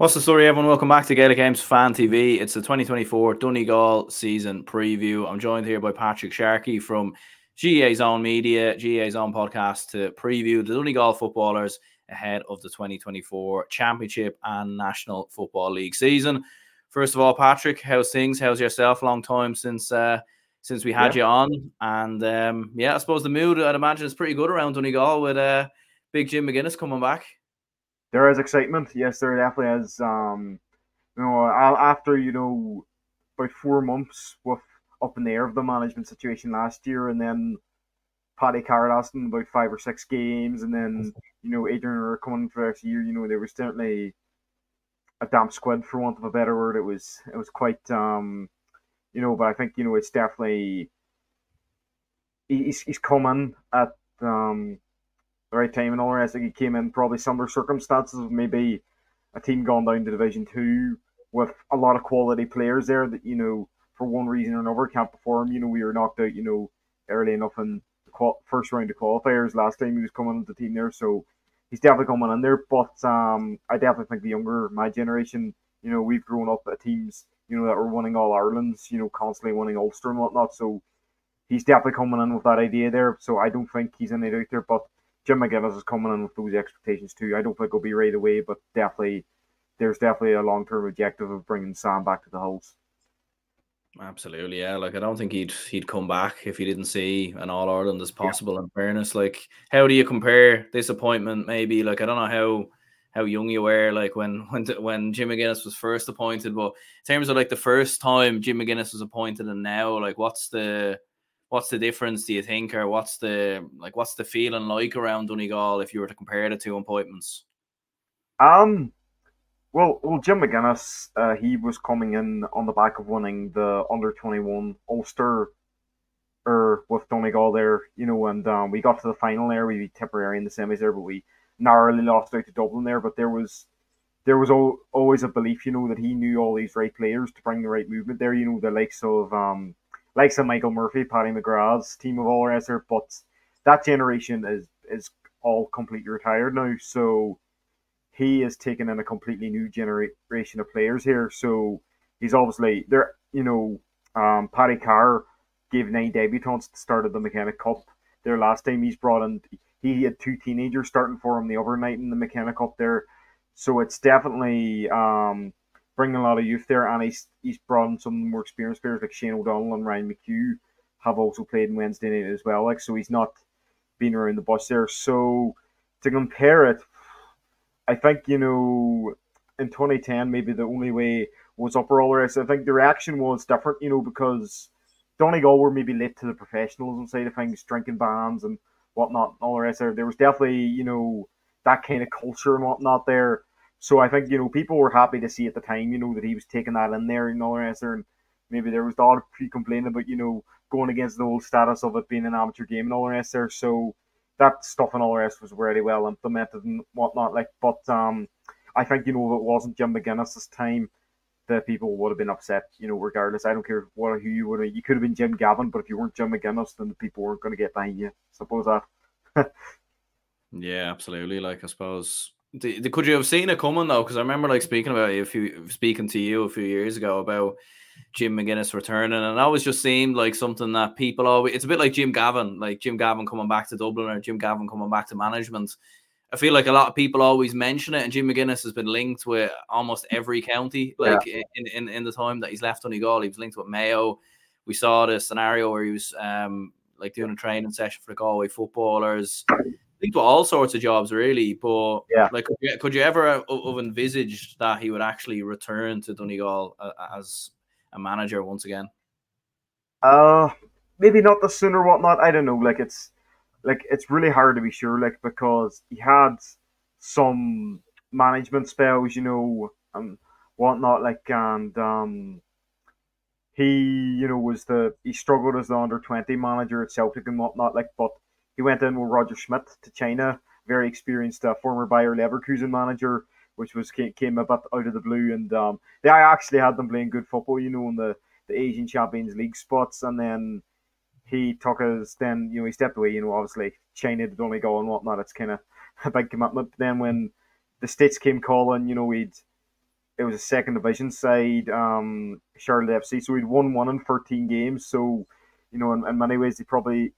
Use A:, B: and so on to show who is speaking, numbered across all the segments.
A: What's the story, everyone? Welcome back to Gaelic Games Fan TV. It's the 2024 Donegal season preview. I'm joined here by Patrick Sharkey from GAA Zone media, GAA Zone podcast to preview the Donegal footballers ahead of the 2024 Championship and National Football League season. First of all, Patrick, how's things? How's yourself? Long time since uh, since we had yeah. you on, and um, yeah, I suppose the mood I'd imagine is pretty good around Donegal with uh, Big Jim McGuinness coming back
B: there is excitement. Yes, there definitely is. Um, you know, after you know about four months with up in the air of the management situation last year, and then Paddy Carr lasting about five or six games, and then you know Adrian are coming for next year. You know, there was certainly a damp squid, for want of a better word. It was it was quite um, you know, but I think you know it's definitely he's he's coming at um right time and all the rest. Like he came in probably similar circumstances, of maybe a team gone down to Division Two with a lot of quality players there that you know for one reason or another can't perform. You know we were knocked out. You know early enough in the qual- first round of qualifiers last time he was coming into the team there, so he's definitely coming in there. But um, I definitely think the younger my generation, you know, we've grown up at teams you know that were winning all Ireland's, you know, constantly winning Ulster and whatnot. So he's definitely coming in with that idea there. So I don't think he's in it out there, but Jim McGuinness is coming in with those expectations too. I don't think it'll be right away, but definitely there's definitely a long term objective of bringing Sam back to the Hulls.
A: Absolutely, yeah. Like I don't think he'd he'd come back if he didn't see an All Ireland as possible. Yeah. In fairness, like how do you compare this appointment? Maybe like I don't know how how young you were like when when when Jim McGuinness was first appointed, but in terms of like the first time Jim McGuinness was appointed and now, like what's the what's the difference do you think or what's the like what's the feeling like around Donegal if you were to compare the two appointments?
B: Um well well Jim McGuinness uh, he was coming in on the back of winning the under 21 Ulster or er, with Donegal there you know and um, we got to the final there we beat Tipperary in the semis there but we narrowly lost out to Dublin there but there was there was always a belief you know that he knew all these right players to bring the right movement there you know the likes of um like some Michael Murphy, Paddy McGrath's team of all wrestler, but that generation is is all completely retired now. So he is taking in a completely new generation of players here. So he's obviously there. You know, um, Paddy Carr gave nine debutants at the start of the McKenna Cup. Their last time he's brought in, he had two teenagers starting for him the other night in the McKenna Cup there. So it's definitely um, bringing a lot of youth there, and he's he's brought in some more experienced players like Shane O'Donnell and Ryan McHugh have also played in Wednesday night as well. Like so, he's not been around the bus there. So to compare it, I think you know in 2010 maybe the only way was upper all rest. I think the reaction was different, you know, because Donegal were maybe late to the professionalism side of things, drinking bans and whatnot, and all the rest there. There was definitely, you know, that kind of culture and whatnot there. So I think you know people were happy to see at the time, you know, that he was taking that in there, and you know, and maybe there was a lot of pre complaining about you know going against the old status of it being an amateur game and all the rest there. So that stuff and all the rest was really well implemented and whatnot. Like, but um, I think you know if it wasn't Jim McGuinness's time, the people would have been upset. You know, regardless. I don't care what who you would have. You could have been Jim Gavin, but if you weren't Jim McGuinness, then the people weren't going to get behind you. Suppose that.
A: yeah, absolutely. Like I suppose could you have seen it coming though? Because I remember like speaking about it a few, speaking to you a few years ago about Jim McGuinness returning, and that always just seemed like something that people always. It's a bit like Jim Gavin, like Jim Gavin coming back to Dublin or Jim Gavin coming back to management. I feel like a lot of people always mention it, and Jim McGuinness has been linked with almost every county. Like yeah. in, in in the time that he's left Donegal, he was linked with Mayo. We saw the scenario where he was um like doing a training session for the Galway footballers think to all sorts of jobs really. But yeah, like could you, could you ever have, have envisaged that he would actually return to Donegal uh, as a manager once again?
B: Uh, maybe not the sooner whatnot. I don't know. Like it's like it's really hard to be sure. Like because he had some management spells, you know, and whatnot. Like and um. He, you know, was the he struggled as the under twenty manager at Celtic and whatnot. Like, but he went in with Roger Schmidt to China, very experienced uh, former Bayer Leverkusen manager, which was came a bit out of the blue. And um, they actually had them playing good football, you know, in the, the Asian Champions League spots. And then he took us, then, you know, he stepped away, you know, obviously China did only go and whatnot. It's kind of a big commitment. But then when the States came calling, you know, we'd it was a second division side, um, Charlotte FC. So we'd won one in 13 games. So, you know, in, in many ways, they probably,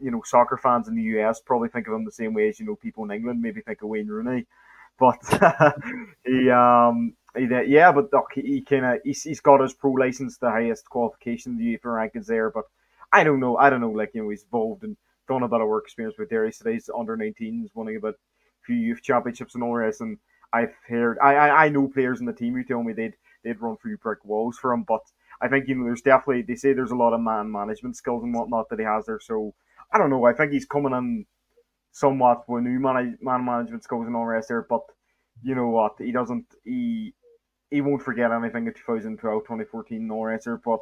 B: you know, soccer fans in the US probably think of him the same way as, you know, people in England maybe think of Wayne Rooney. But he, um, he, yeah, but look, he, he kind of he's, he's got his pro license, the highest qualification, the UEFA rankings there. But I don't know, I don't know, like you know, he's involved and done a bit of work experience with Derry. So he's under 19s, winning about a few youth championships and all the rest. And I've heard, I, I, I know players in the team who tell me they'd they'd run through brick walls for him. But I think you know, there's definitely they say there's a lot of man management skills and whatnot that he has there. So I don't know. I think he's coming in somewhat with new man, man management skills and all rest there. But you know what? He doesn't. He he won't forget anything in 2012, 2014, and all rest. But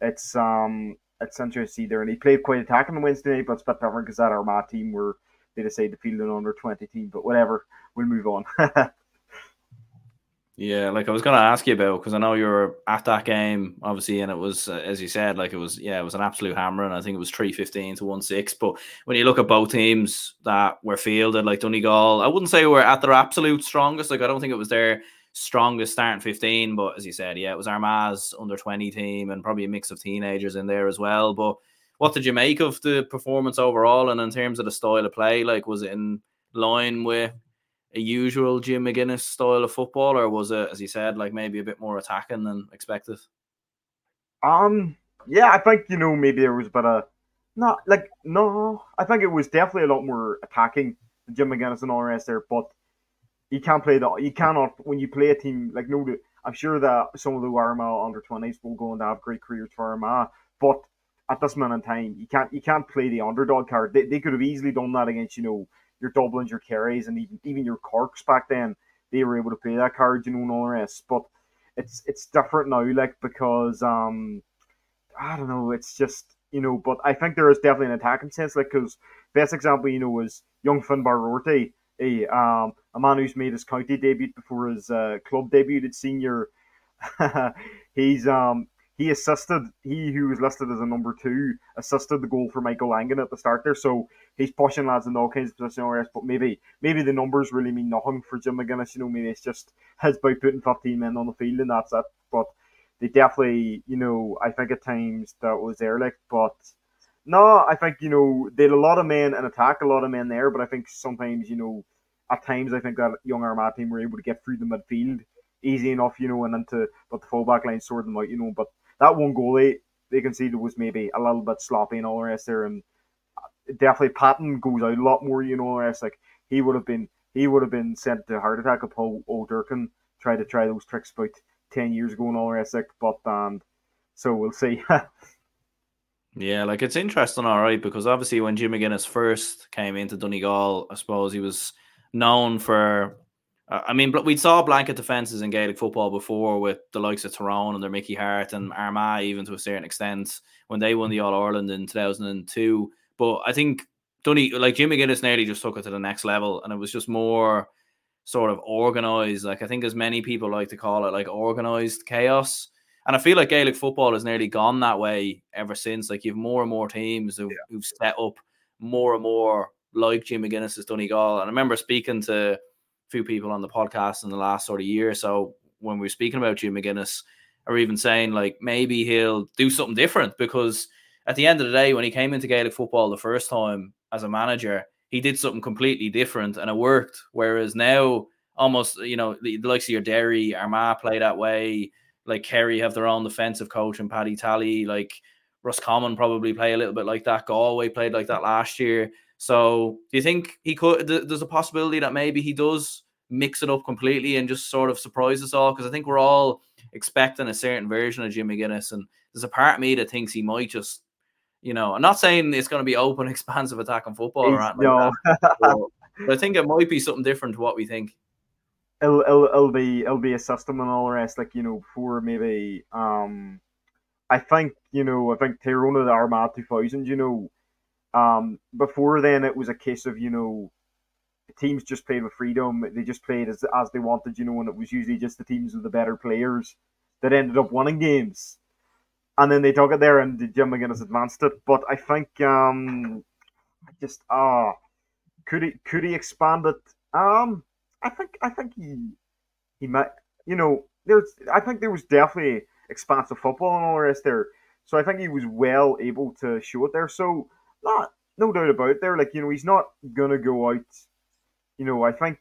B: it's um it's interesting to see there, and he played quite attacking on Wednesday night, but it's a bit different because that Armagh team were they decided to field an under 20 team. But whatever, we'll move on.
A: Yeah, like I was going to ask you about because I know you were at that game, obviously, and it was uh, as you said, like it was, yeah, it was an absolute hammer, and I think it was three fifteen to one six. But when you look at both teams that were fielded, like Donegal, I wouldn't say we're at their absolute strongest. Like I don't think it was their strongest starting fifteen, but as you said, yeah, it was Armagh's under twenty team and probably a mix of teenagers in there as well. But what did you make of the performance overall, and in terms of the style of play? Like, was it in line with a usual Jim McGuinness style of football, or was it, as you said, like maybe a bit more attacking than expected?
B: Um, yeah, I think you know maybe there was a bit of not like no, I think it was definitely a lot more attacking than Jim McGuinness and all the rest there, but you can't play that. You cannot when you play a team like no. I'm sure that some of the Armagh under twenties will go on to have great careers for Armagh, but at this moment in time, you can't you can't play the underdog card. They, they could have easily done that against you know your Dublins, your Kerrys, and even even your Corks back then. They were able to play that card, you know, and all the rest. But it's it's different now, like because um, I don't know. It's just you know, but I think there is definitely an attacking sense, like because best example, you know, was young Finbar Roarty, a um a man who's made his county debut before his uh, club debut at senior. he's um he assisted he who was listed as a number two assisted the goal for Michael Langan at the start there. So he's pushing lads in all kinds of positions. But maybe maybe the numbers really mean nothing for Jim McGuinness. You know, maybe it's just his by putting fifteen men on the field and that's it. But they definitely, you know, I think at times that was like, but no, I think you know they had a lot of men in attack, a lot of men there. But I think sometimes you know at times I think that young Armagh team were able to get through the midfield easy enough, you know, and into but the fullback line sorted them out, you know. But that one goalie they conceded was maybe a little bit sloppy and all the rest there, and definitely Patton goes out a lot more. You know, rest like he would have been he would have been sent to heart attack if Paul O'Durkin tried to try those tricks about ten years ago and all. Like, but um, so we'll see.
A: yeah, like it's interesting, all right, because obviously when Jim McGuinness first came into Donegal, I suppose he was known for I mean, we saw blanket defenses in Gaelic football before with the likes of Tyrone and their Mickey Harte and Armagh, even to a certain extent, when they won the All Ireland in 2002. But I think Dunny, like Jim McGuinness, nearly just took it to the next level, and it was just more sort of organized. Like I think, as many people like to call it, like organized chaos. And I feel like Gaelic football has nearly gone that way ever since. Like you have more and more teams who, yeah. who've set up more and more like Jim McGuinness's Donegal. And I remember speaking to a few people on the podcast in the last sort of year. So when we were speaking about Jim McGuinness, or even saying like maybe he'll do something different because at the end of the day, when he came into Gaelic football the first time as a manager, he did something completely different and it worked. Whereas now, almost you know, the, the likes of your Derry, Armagh play that way. Like Kerry have their own defensive coach and Paddy Tally. Like Russ Roscommon probably play a little bit like that. Galway played like that last year. So do you think he could? There's a possibility that maybe he does mix it up completely and just sort of surprise us all because I think we're all expecting a certain version of Jim McGuinness, and there's a part of me that thinks he might just, you know, I'm not saying it's going to be open, expansive attack on football or anything no. like that, but, but I think it might be something different to what we think.
B: It'll, it'll, it'll be it'll be a system and all the rest, like you know, before maybe um, I think you know, I think Tyrone of the Armagh 2000, you know, um, before then, it was a case of you know, teams just played with freedom. They just played as as they wanted, you know, and it was usually just the teams with the better players that ended up winning games. And then they took it there, and the Jim McGuinness advanced it. But I think, um, I just ah, could he could he expand it? Um, I think I think he he might you know, there's I think there was definitely expansive football and all the rest there. So I think he was well able to show it there. So not no doubt about it there. Like, you know, he's not gonna go out you know, I think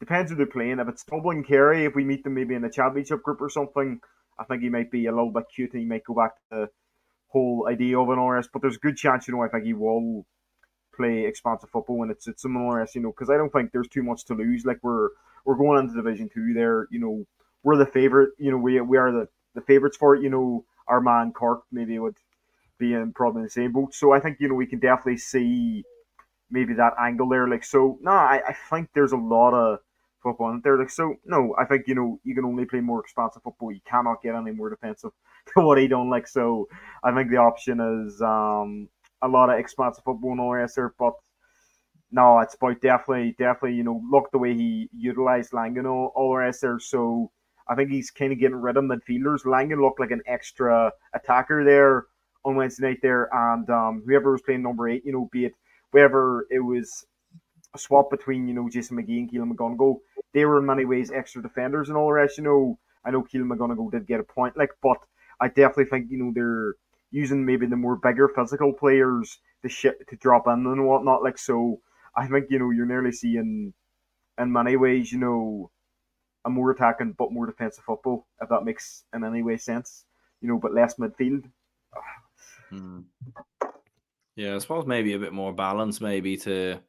B: depends who they're playing. If it's Dublin Kerry, if we meet them maybe in the championship group or something, I think he might be a little bit cute and he might go back to the whole idea of an RS. But there's a good chance, you know, I think he will play expansive football and it's it's an RS, you know, because I don't think there's too much to lose. Like we're we're going into Division Two there, you know, we're the favorite, you know, we we are the the favorites for it, you know. Our man Cork maybe would be in probably in the same boat. So I think you know we can definitely see maybe that angle there. Like so, no, I, I think there's a lot of football they're Like so, no, I think you know you can only play more expansive football. You cannot get any more defensive than what he done. Like so, I think the option is um a lot of expansive football and all the but. No, it's about definitely, definitely, you know, look the way he utilized Langan all, all the rest there. So I think he's kind of getting rid of midfielders. Langan looked like an extra attacker there on Wednesday night there, and um, whoever was playing number eight, you know, be it whether it was a swap between, you know, Jason McGee and Caolan McGonagle, they were in many ways extra defenders and all the rest. You know, I know Caolan McGonagle did get a point, like, but I definitely think, you know, they're using maybe the more bigger physical players to ship to drop in and whatnot. Like, so I think, you know, you're nearly seeing in many ways, you know, a more attacking but more defensive football, if that makes in any way sense. You know, but less midfield.
A: Hmm. Yeah, I suppose maybe a bit more balance, maybe to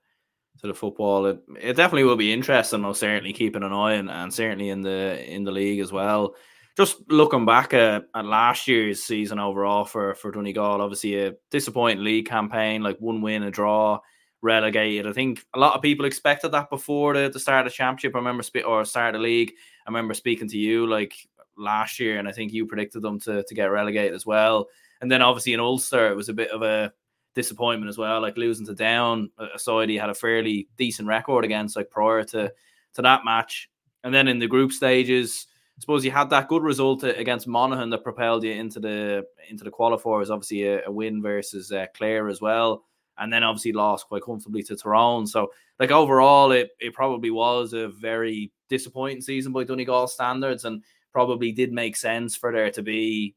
A: to the football. It, it definitely will be interesting. I'll certainly keeping an eye and, and certainly in the in the league as well. Just looking back at, at last year's season overall for for Donegal, obviously a disappointing league campaign, like one win, a draw, relegated. I think a lot of people expected that before the, the start of the championship. I remember spe- or start of the league. I remember speaking to you like last year, and I think you predicted them to to get relegated as well. And then obviously in Ulster, it was a bit of a disappointment as well. Like losing to Down, a side he had a fairly decent record against, like prior to to that match. And then in the group stages, I suppose you had that good result against Monaghan that propelled you into the into the qualifiers. Obviously, a, a win versus uh, Clare as well, and then obviously lost quite comfortably to Tyrone. So, like overall, it it probably was a very disappointing season by Donegal standards, and probably did make sense for there to be,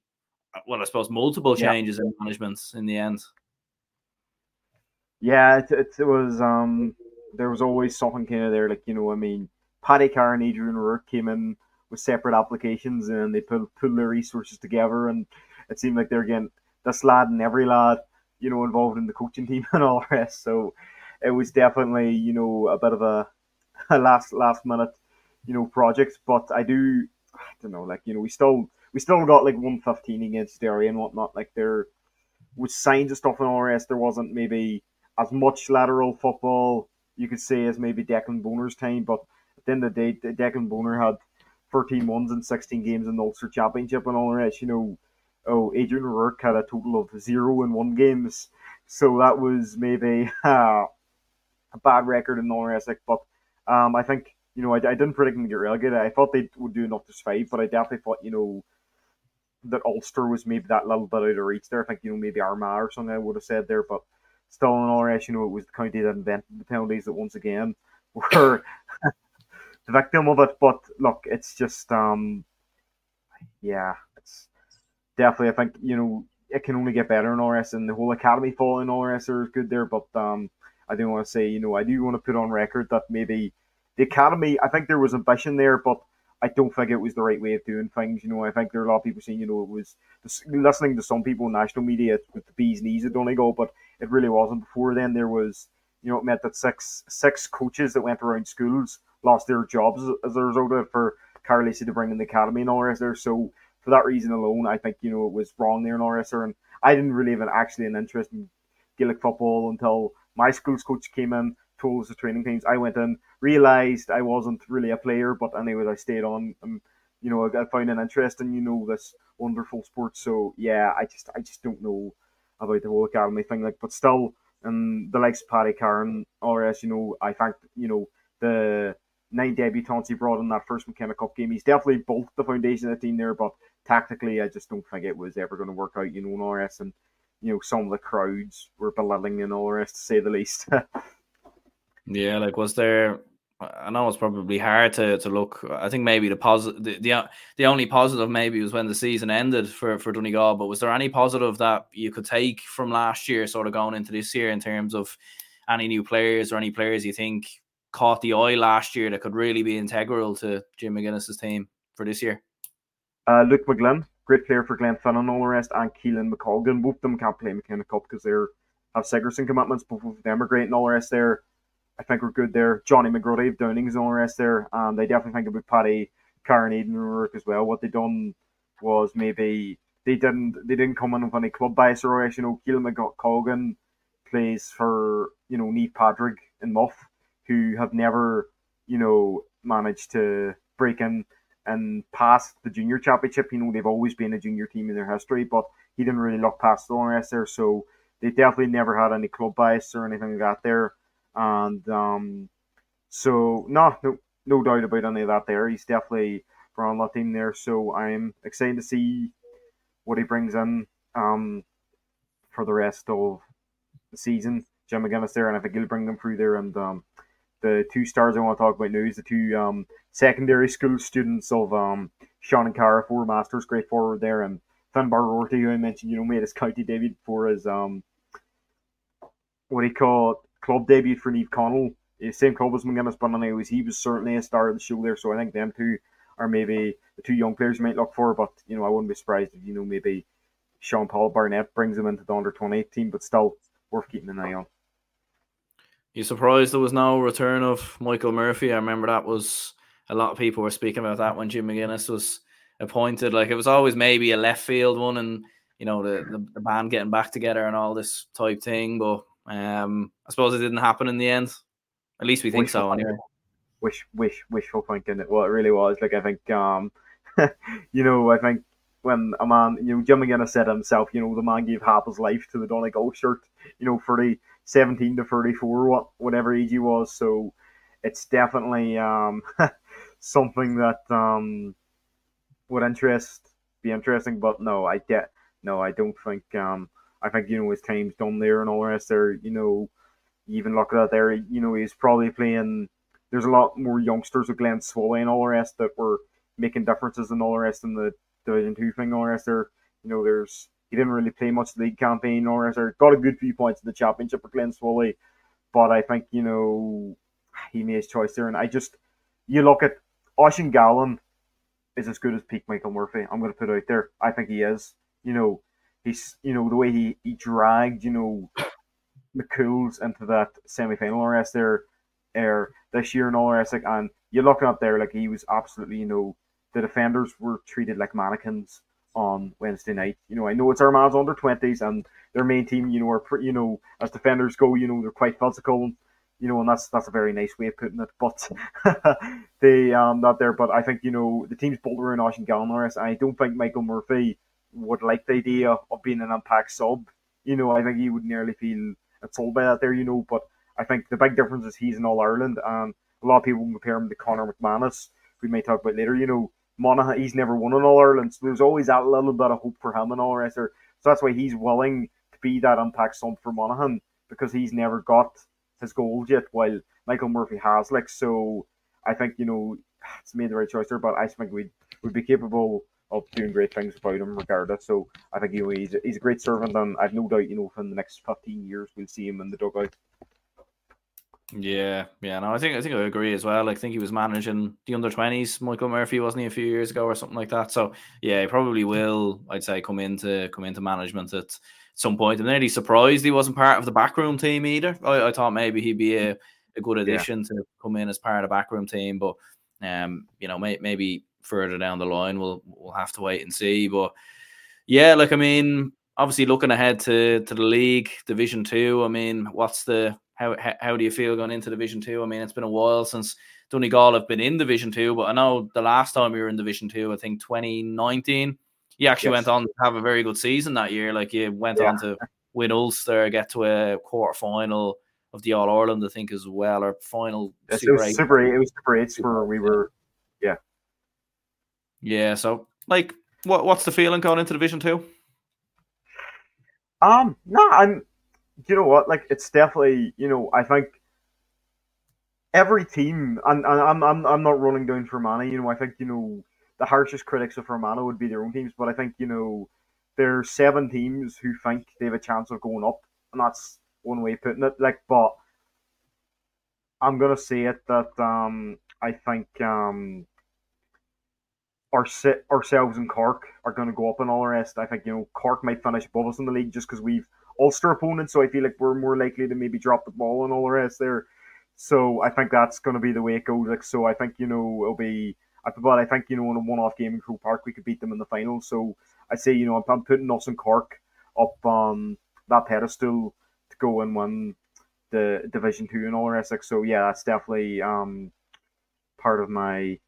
A: well, I suppose multiple changes yeah. in management in the end.
B: Yeah, it, it, it, was. Um, there was always something kind of there. Like you know, I mean, Paddy Carr and Adrian Rourke came in with separate applications, and they put pulled their resources together, and it seemed like they're getting this lad and every lad, you know, involved in the coaching team and all the rest. So it was definitely, you know, a bit of a, a last last minute, you know, project. But I do, I don't know, like you know, we still we still got like one fifteen against Derry and whatnot. Like there was signs of stuff and all the rest. There wasn't maybe as much lateral football you could say as maybe Declan Bonner's time, but at the end of the day, Declan Bonner had 13 ones and 16 games in the Ulster Championship and all the rest. You know, oh, Adrian Rourke had a total of zero in one games, so that was maybe uh, a bad record in all the rest. But um, I think you know I, I didn't predict them to get relegated. I thought they would do enough to survive, but I definitely thought you know that Ulster was maybe that little bit out of reach there. I think you know maybe Armagh or something I would have said there, but still in all rest, you know, it was the county that invented the penalties that once again were the victim of it. But look, it's just, um, yeah, it's definitely, I think, you know, it can only get better in RS and the whole academy fall in RS are good there. But um, I do want to say, you know, I do want to put on record that maybe the academy, I think there was ambition there, but I don't think it was the right way of doing things. You know, I think there are a lot of people saying, you know, it was listening to some people in national media with the bees and knees at Donegal, but it really wasn't. Before then, there was, you know, it meant that six six coaches that went around schools lost their jobs as a result of for Karl Lacey to bring in the academy and all the rest there. So for that reason alone, I think you know it was wrong there in all rest there. And I didn't really have an, actually an interest in Gaelic football until my school's coach came in, told us the training teams. I went in, realized I wasn't really a player, but anyways, I stayed on. And, you know, I found an interest in you know this wonderful sport. So yeah, I just I just don't know about the whole academy thing. Like, but still, and the likes of Paddy Karen as you know, I think you know the nine debutants he brought in that first McKenna Cup game. He's definitely built the foundation of the team there, but tactically, I just don't think it was ever going to work out. You know, in RS and you know some of the crowds were belittling in RS to say the least.
A: yeah, like was there I know it's probably hard to, to look. I think maybe the positive, the, the, the only positive maybe was when the season ended for for Donegal. But was there any positive that you could take from last year, sort of going into this year, in terms of any new players or any players you think caught the eye last year that could really be integral to Jim McGuinness's team for this year?
B: Uh, Luke McGlynn, great player for Glenfinnan all the rest, and Caolan McColgan. Both them can't play McKenna Cup because they have Sigerson commitments. Both of them are great and all the rest there. I think we're good there. Johnny McGrody, Downing's the rest there. Um, and I definitely think about Paddy Karen Eden work as well. What they done was maybe they didn't they didn't come in with any club bias or anything. you know, Caolan McColgan plays for, you know, Naomh Patrick and Muff, who have never, you know, managed to break in and past the junior championship. You know, they've always been a junior team in their history, but he didn't really look past the rest there. So they definitely never had any club bias or anything like that there. And um, so no, no, no doubt about any of that there. He's definitely on that team there. So I'm excited to see what he brings in um, for the rest of the season. Jim McGuinness there, and I think he'll bring them through there. And um, the two stars I want to talk about now is the two um, secondary school students of um, Sean and Cara, four masters, great forward there, and Finbar Roarty, who I mentioned, you know, made his county debut for his um, what he called club debut for Naomh Conaill. Same club as McGuinness, but anyways, he was certainly a star of the show there. So I think them two are maybe the two young players you might look for. But you know, I wouldn't be surprised if you know maybe Sean Paul Barnett brings them into the under twenty eight team, but still worth keeping an eye on.
A: You surprised there was no return of Michael Murphy? I remember that was a lot of people were speaking about that when Jim McGuinness was appointed. Like it was always maybe a left field one, and you know the, the, the band getting back together and all this type thing. But um, I suppose it didn't happen in the end. At least we think wishful so, anyway.
B: Wish, wish, wishful thinking. It well, it really was. Like I think, um, you know, I think when a man, you know, Jim McGuinness said himself, you know, the man gave half his life to the Donegal shirt. You know, for the 17 to 34, what whatever age he was. So it's definitely um, something that um, would interest be interesting. But no, I get no, I don't think um, I think you know his time's done there and all the rest there. You know, even look at that there. You know, he's probably playing. There's a lot more youngsters with Glenswilly and all the rest that were making differences and all the rest in the Division Two thing. All the rest there. You know, there's he didn't really play much league campaign or rest there. Got a good few points in the championship for Glenswilly, but I think you know he made his choice there. And I just you look at Oisín Gallen is as good as peak Michael Murphy. I'm going to put out there. I think he is. You know, he's you know the way he, he dragged you know McCools into that semi final rest there, er, this year and all the. Like, and you're looking up there like he was absolutely you know the defenders were treated like mannequins on Wednesday night. You know, I know it's Armagh's under twenties and their main team, you know, are pretty, you know, as defenders go, you know, they're quite physical. You know, and that's that's a very nice way of putting it. But they um not there. But I think you know the team's built and Oisín and and I don't think Michael Murphy would like the idea of being an impact sub. You know, I think he would nearly feel sold by that there, you know, but I think the big difference is he's in All Ireland and a lot of people compare him to Conor McManus, we may talk about later, you know. Monaghan, he's never won in All Ireland, so there's always that little bit of hope for him and all the there. So that's why he's willing to be that impact sub for Monaghan because he's never got his goals yet, while Michael Murphy has. Like so, I think you know it's made the right choice there. But I think we would be capable of doing great things about him regardless. So I think you know, he's, he's a great servant, and I've no doubt you know in the next fifteen years we'll see him in the dugout.
A: Yeah, yeah, no, I think I think I agree as well. I think he was managing the under twenties. Michael Murphy wasn't he a few years ago or something like that. So yeah, he probably will. I'd say come into come into management at some point. I'm nearly surprised he wasn't part of the backroom team either. I, I thought maybe he'd be a, a good addition yeah. to come in as part of the backroom team, but um, you know, may, maybe further down the line. We'll we'll have to wait and see. But yeah, like I mean, obviously looking ahead to to the league, Division Two. I mean, what's the how how do you feel going into Division Two? I mean, it's been a while since Donegal have been in Division Two, but I know the last time we were in Division Two, I think 2019, you actually yes. went on to have a very good season that year. Like you went yeah. on to win Ulster, get to a quarter final of the All Ireland, I think, as well, or final.
B: Yes, Super it was eight. Super Eight. It was Super Eight where we were. Yeah.
A: So, like, what what's the feeling going into Division Two?
B: Um, no, I'm. You know what? Like, it's definitely. You know, I think every team, and, and I'm, I'm I'm not running down for Fermanagh. You know, I think you know the harshest critics of Fermanagh would be their own teams, but I think you know there are seven teams who think they have a chance of going up, and that's one way of putting it. Like, but I'm gonna say it that um, I think um, our ourselves and Cork are going to go up and all the rest. I think you know Cork might finish above us in the league just because we've Ulster opponents, so I feel like we're more likely to maybe drop the ball and all the rest there. So I think that's going to be the way it goes. Like, so I think you know it'll be. But I think you know in a one-off game in Croke Park we could beat them in the final. So I say you know I'm, I'm putting us and Cork up on that pedestal to go and win the Division Two and all the rest. Like, so yeah, that's definitely um part of my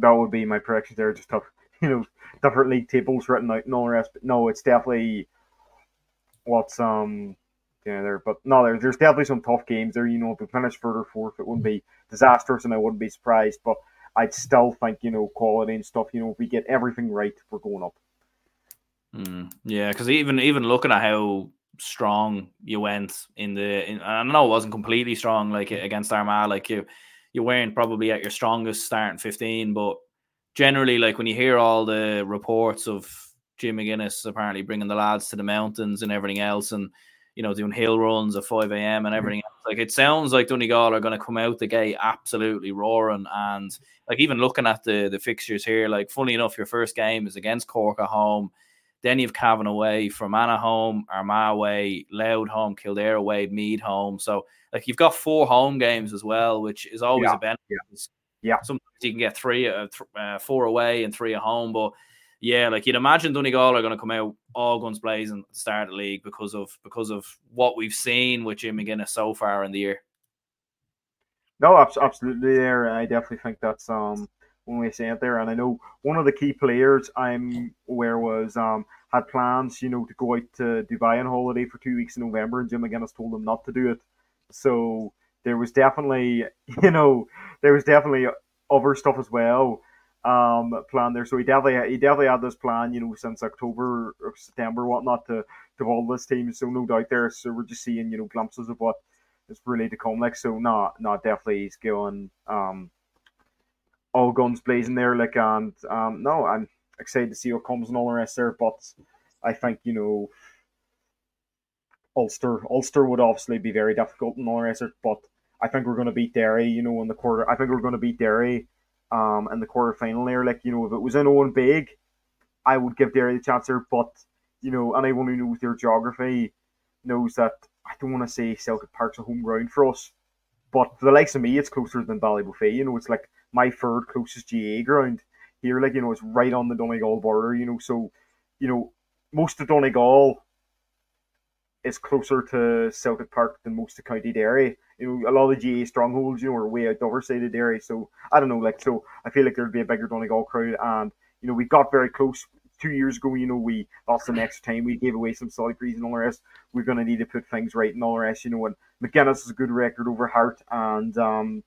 B: that would be my predictions there. Just have you know different league tables written out and all the rest. But no, it's definitely what's um yeah there. But no, there, there's definitely some tough games there. You know, if we finish further fourth, it wouldn't be disastrous, and I wouldn't be surprised. But I'd still think you know quality and stuff. You know, if we get everything right, we're going up.
A: Mm, yeah, because even even looking at how strong you went in the, in, I know it wasn't completely strong like against Armagh, like you you weren't probably at your strongest starting 15, but generally, like when you hear all the reports of Jim McGuinness apparently bringing the lads to the mountains and everything else, and you know doing hill runs at 5 a.m. and mm-hmm. everything else, like it sounds like Donegal are going to come out the gate absolutely roaring. And like even looking at the the fixtures here, like funny enough, your first game is against Cork at home. Then you've Cavan away, Fermanagh home, Armagh away, Louth home, Kildare away, Meath home. So like you've got four home games as well, which is always
B: yeah,
A: a benefit.
B: Yeah. yeah.
A: Sometimes you can get three, uh, th- uh, four away and three at home, but yeah, like you'd imagine Donegal are going to come out all guns blazing at the start of the league because of because of what we've seen with Jim McGuinness so far in the year.
B: No, absolutely. There, I definitely think that's um when we say it there. And I know one of the key players I'm aware was um had plans, you know, to go out to Dubai on holiday for two weeks in November, and Jim McGuinness told him not to do it. So there was definitely, you know, there was definitely other stuff as well um planned there. So he definitely he definitely had this plan, you know, since October or September, whatnot, to to all this team. So no doubt there. So we're just seeing, you know, glimpses of what is really to come. Like so, not not definitely he's going um all guns blazing there. Like and um no, I'm excited to see what comes and all the rest there. But I think you know Ulster Ulster would obviously be very difficult and all the rest. But I think we're going to beat Derry. You know, in the quarter. I think we're going to beat Derry. Um, in the quarter final there, like you know, if it was in Owenbeg, I would give Derry the chance there. But you know, anyone who knows their geography knows that I don't want to say Celtic Park's a home ground for us, but for the likes of me, it's closer than Ballybofey. You know, it's like my third closest GAA ground here. Like you know, it's right on the Donegal border. You know, so you know most of Donegal is closer to Celtic Park than most of County Derry. You know, a lot of the GAA strongholds, you know, are way out the other side of Derry. So I don't know, like so I feel like there'd be a bigger Donegal crowd and you know, we got very close two years ago, you know, we lost the extra time we gave away some solid greens and all the rest. We're gonna need to put things right and all the rest, you know, and McGuinness has a good record over Harte and um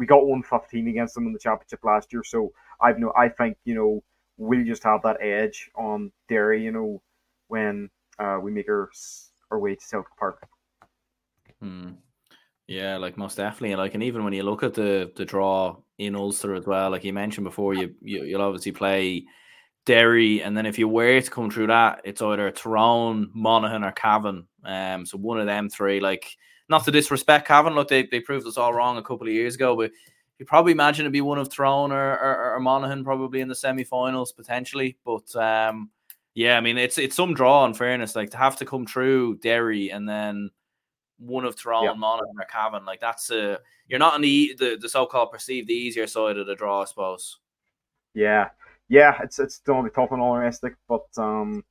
B: we got 115 against them in the championship last year. So I've no I think, you know, we'll just have that edge on Derry, you know, when uh, we make our our way to Celtic Park.
A: Hmm. Yeah, like most definitely. Like, and even when you look at the the draw in Ulster as well, like you mentioned before, you, you you'll obviously play Derry, and then if you were to come through that, it's either Tyrone, Monaghan, or Cavan. Um, so one of them three. Like, not to disrespect Cavan, look, they, they proved us all wrong a couple of years ago, but you probably imagine it'd be one of Tyrone or, or, or Monaghan probably in the semi-finals potentially. But um, yeah, I mean it's it's some draw in fairness, like to have to come through Derry and then one of Tyrone, yeah. Monaghan, or Cavan, like that's a you're not on the, the the so-called perceived the easier side of the draw, I suppose.
B: Yeah, yeah, it's it's going to be tough and all rest, but um,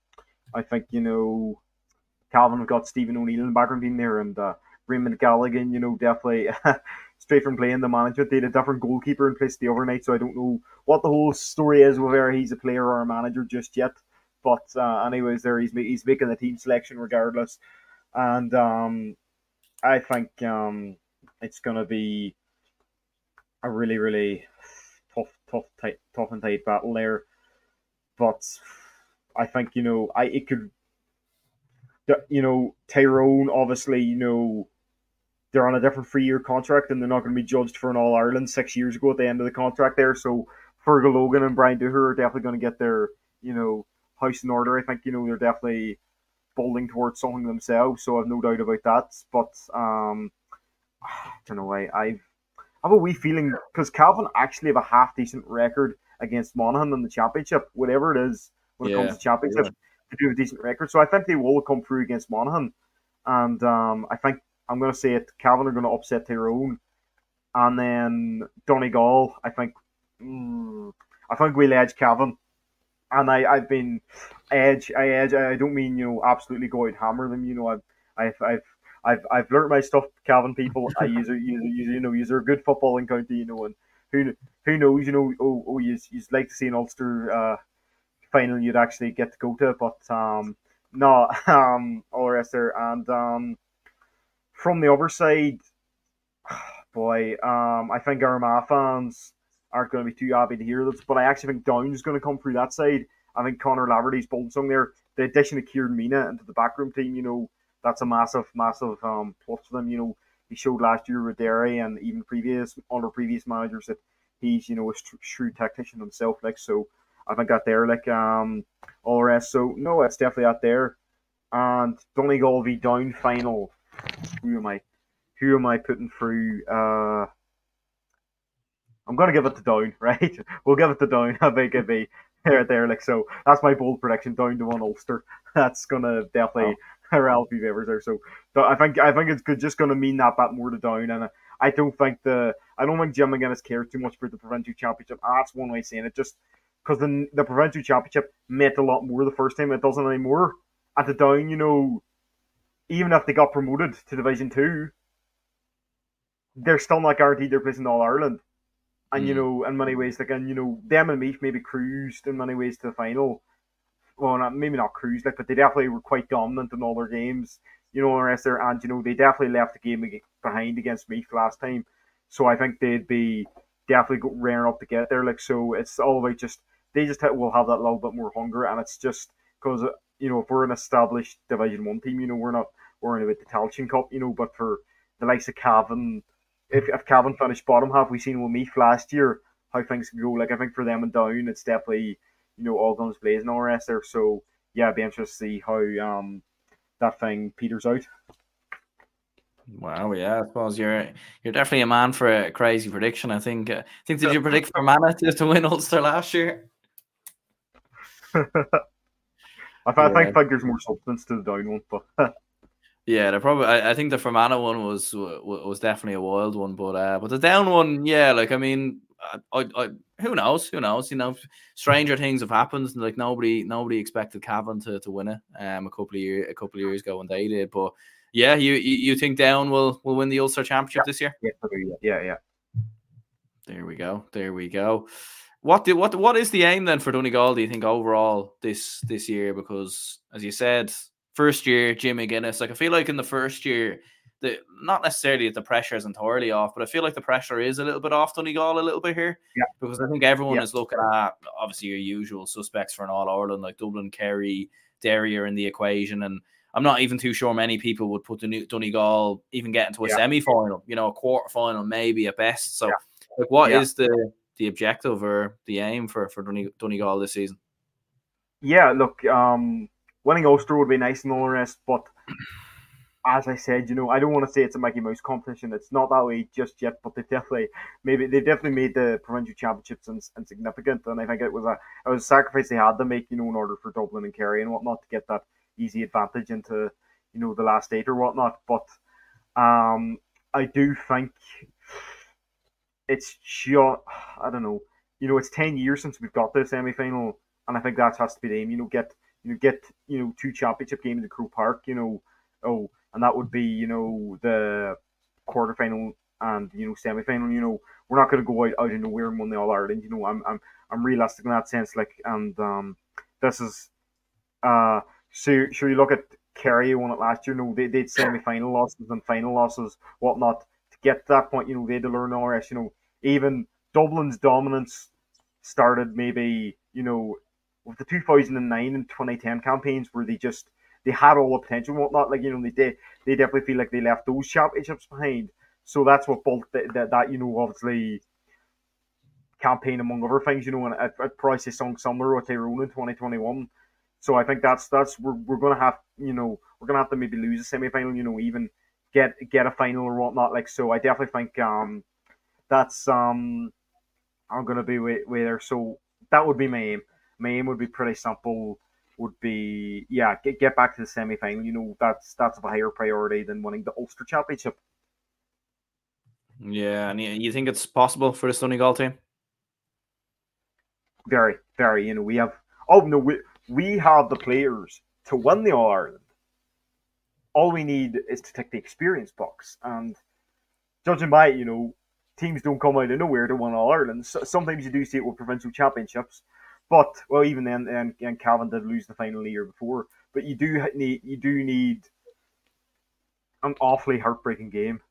B: I think you know Cavan have got Stephen O'Neill in the background there, and uh, Raymond Galligan, you know, definitely straight from playing the management. They had a different goalkeeper in place the overnight, so I don't know what the whole story is, whether he's a player or a manager just yet. But uh, anyways, there he's he's making the team selection regardless, and um, I think um, it's gonna be a really really tough tough tight, tough and tight battle there. But I think you know I it could you know Tyrone obviously you know they're on a different three year contract and they're not going to be judged for an All Ireland six years ago at the end of the contract there. So Fergal Logan and Brian Dooher are definitely going to get their you know house in order. I think you know they're definitely building towards something themselves. So I've no doubt about that. But um, I don't know. I I've I have a wee feeling because Cavan actually have a half decent record against Monaghan in the championship, whatever it is when it comes to championship. Yeah. They do a decent record, so I think they will come through against Monaghan, and um, I think I'm going to say it. Cavan are going to upset Tyrone, and then Donegal. I think mm, I think we'll edge Cavan. and I I've been edge I edge. I don't mean you know absolutely go out hammer them. You know I've I've I've I've I've learned my stuff, Cavan. people. I use use you know, use a good footballing county, you know, and who who knows, you know, oh oh, you you'd like to see an Ulster uh, final you'd actually get to go to, but um, no, um, all the there, and um, from the other side, boy, um, I think Armagh fans aren't going to be too happy to hear this, but I actually think Down is going to come through that side. I think Conor Laverty's bold song there, the addition of Ciaran Meenagh into the backroom team, you know that's a massive, massive um, plus for them. You know, he showed last year with Derry and even previous under previous managers that he's you know a shrewd tactician himself. Like so, I think that there like um all the rest. So no, it's definitely out there. And Donegal v Down final. Who am I? Who am I putting through? Uh, I'm gonna give it to Down, right? We'll give it to Down. I think it'd be there, there. Like so, that's my bold prediction. Down to one Ulster. That's gonna definitely oh. Ralphie Weber's there. So, I think I think it's good, just going to mean that bit more to down, and I don't think the I don't think Jim McGuinness cares too much for the provincial championship. That's one way of saying it. Just because the the provincial championship meant a lot more the first time, it doesn't anymore. At the down, you know, even if they got promoted to Division Two, they're still not guaranteed their place in All Ireland. And mm. you know, in many ways, like and you know, them and Meath maybe cruised in many ways to the final well, not, maybe not cruised, like, but they definitely were quite dominant in all their games. You know, the rest there, and you know they definitely left the game behind against Meath last time, so I think they'd be definitely raring up to get there. Like, so it's all about just they just will have that little bit more hunger, and it's just because you know if we're an established Division One team, you know we're not worrying about the Tailteann Cup, you know, but for the likes of Cavan, if if Cavan finished bottom half, we've seen with Meath last year how things can go. Like I think for them and down, it's definitely you know, all guns blazing all the rest there. So yeah, it'd be interesting to see how um that thing peters out.
A: Wow, yeah, I suppose you're you're definitely a man for a crazy prediction. I think. Uh, I think did you predict for Fermanagh to, to win Ulster last year?
B: I, yeah. I think there's more substance to the down one, but
A: yeah, the probably I, I, think the Fermanagh one was was definitely a wild one, but uh, but the down one, yeah, like I mean, I, I, who knows? Who knows? You know, stranger things have happened. Like nobody, nobody expected Cavan to, to win it. Um, a couple of years, a couple of years ago when they did. But yeah, you you, think Down will will win the Ulster Championship
B: yeah.
A: this year?
B: Yeah, yeah, yeah.
A: There we go. There we go. What do what what is the aim then for Donegal? Do you think overall this this year? Because as you said, first year Jim McGuinness. Like I feel like in the first year the not necessarily that the pressure is entirely off, but I feel like the pressure is a little bit off Donegal a little bit here.
B: Yeah.
A: Because I think everyone yeah. is looking at obviously your usual suspects for an All Ireland like Dublin, Kerry, Derry are in the equation, and I'm not even too sure many people would put the new Donegal even get into a yeah. semi final, you know, a quarter final maybe at best. So, yeah. like, what is the the objective or the aim for for Donegal this season?
B: Yeah, look, um, winning Ulster would be nice and all the rest, but as I said, you know, I don't want to say it's a Mickey Mouse competition. It's not that way just yet, but they definitely maybe they definitely made the provincial championships insignificant, and I think it was a it was a sacrifice they had to make, you know, in order for Dublin and Kerry and whatnot to get that easy advantage into you know the last eight or whatnot. But um, I do think it's just I don't know, you know, it's ten years since we've got this semi final, and I think that has to be the aim. You know, get you know get you know two championship games at Croke Park. You know, oh and that would be you know the quarterfinal and you know semi final. You know we're not going to go out, out of nowhere and win the All Ireland. You know I'm I'm I'm realistic in that sense. Like and um this is uh so so you look at Kerry won it last year. No, they they semi final losses and final losses whatnot to get to that point. You know they had to learn all rest. You know even Dublin's dominance started maybe you know the 2009 and 2010 campaigns where they just they had all the potential and whatnot. Like you know, they did, they definitely feel like they left those championships behind. So that's what both that, that you know obviously campaign among other things. You know, and at, at Price they sung similar with Tyrone in 2021. So I think that's that's we're, we're gonna have you know we're gonna have to maybe lose a semi final. You know, even get get a final or whatnot. Like so, I definitely think um that's um I'm gonna be way, way there. So that would be my aim. My aim would be pretty simple. Would be yeah, get get back to the semi final. You know that's that's of a higher priority than winning the Ulster Championship.
A: Yeah, and you think it's possible for the Donegal team?
B: Very, very. You know, we have. Oh no, we we have the players to win the All Ireland. All we need is to tick the experience box, and judging by it, you know, teams don't come out of nowhere to win All Ireland. So, sometimes you do see it with provincial championships, but well, even then, and, Cavan did lose the final the year before. But you do need you do need an awfully heartbreaking game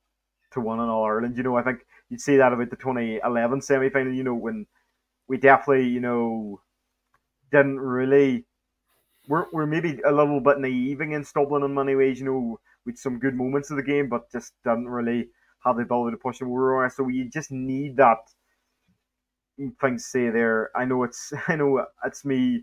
B: to win an All Ireland. You know, I think you'd say that about the 2011 semi final. You know, when we definitely you know didn't really. We're, we're maybe a little bit naive against Dublin in many ways, you know, with some good moments of the game, but just didn't really have the ability to push them over. So you just need that thing to say there. I know it's I know it's me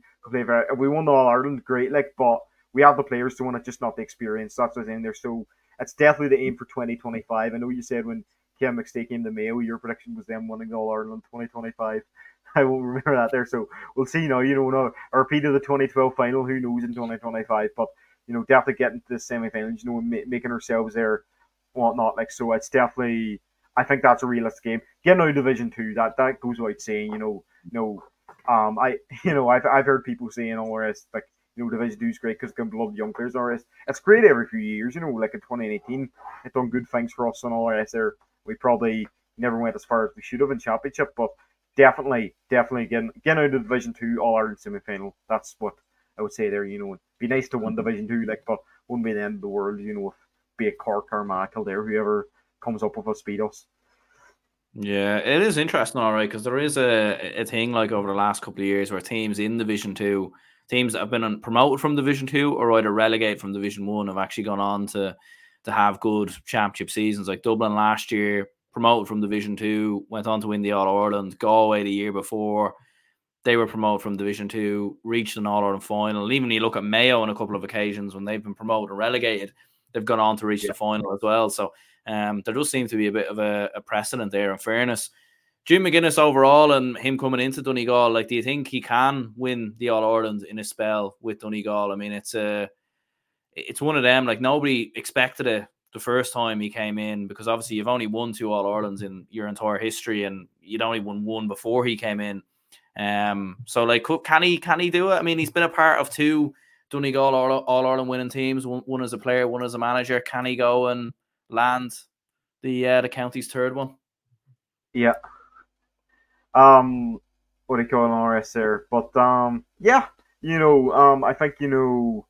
B: we won All Ireland, great, like, but we have the players to win it, just not the experience. That's what's in there. So it's definitely the aim for 2025. I know you said when Kim McStay came to Mayo, your prediction was them winning All Ireland 2025. I won't remember that there. So we'll see. Know, you know, a repeat of the 2012 final. Who knows in 2025? But you know, definitely getting to the semi-finals. You know, making ourselves there whatnot. Like so, it's definitely. I think that's a realistic game. Getting out of Division Two, that that goes without saying. You know, no, um, I you know I've I've heard people saying all this like you know Division Two is great because can love young players. All this, it's great every few years. You know, like in 2018, it done good things for us and all this. There, we probably never went as far as we should have in championship, but definitely, definitely getting getting out of Division Two All Ireland semi final. That's what I would say there. You know, It'd be nice to win Division Two, like, but wouldn't be the end of the world. You know, if be a Cork or Michael there, whoever comes up with us beat us.
A: Yeah, it is interesting, all right, because there is a, a thing like over the last couple of years where teams in Division Two, teams that have been promoted from Division Two or either relegated from Division One, have actually gone on to to have good championship seasons. Like Dublin last year, promoted from Division Two, went on to win the All Ireland. Galway the year before, they were promoted from Division Two, reached an All Ireland final. And even you look at Mayo on a couple of occasions when they've been promoted or relegated, they've gone on to reach yeah. the final as well. So um, there does seem to be a bit of a, a precedent there. In fairness, Jim McGuinness overall and him coming into Donegal, like, do you think he can win the All Ireland in a spell with Donegal? I mean, it's a, it's one of them. Like nobody expected it the first time he came in because obviously you've only won two All Irelands in your entire history, and you'd only won one before he came in. Um, so like, can he can he do it? I mean, he's been a part of two Donegal All, Ireland winning teams, one, one as a player, one as a manager. Can he go and land the uh, the county's third one?
B: Yeah. Um, what do you call an RS there? But um, yeah, you know, um, I think you know,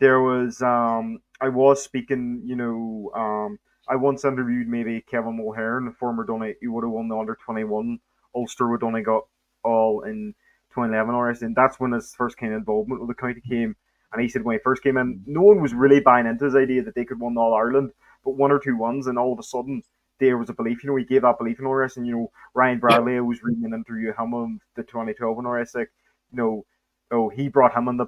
B: there was um, I was speaking, you know, um, I once interviewed maybe Kevin Mulhern, the former Donny, who would have won the under twenty one Ulster would only got all in 2011 or and that's when his first kind of involvement with the county came. And he said when he first came in, no one was really buying into his idea that they could win All Ireland, but one or two ones, and all of a sudden there was a belief. You know, he gave that belief in RS, and you know Ryan Bradley I was reading an interview of him on the 2012 in RS, like you know, oh he brought him on the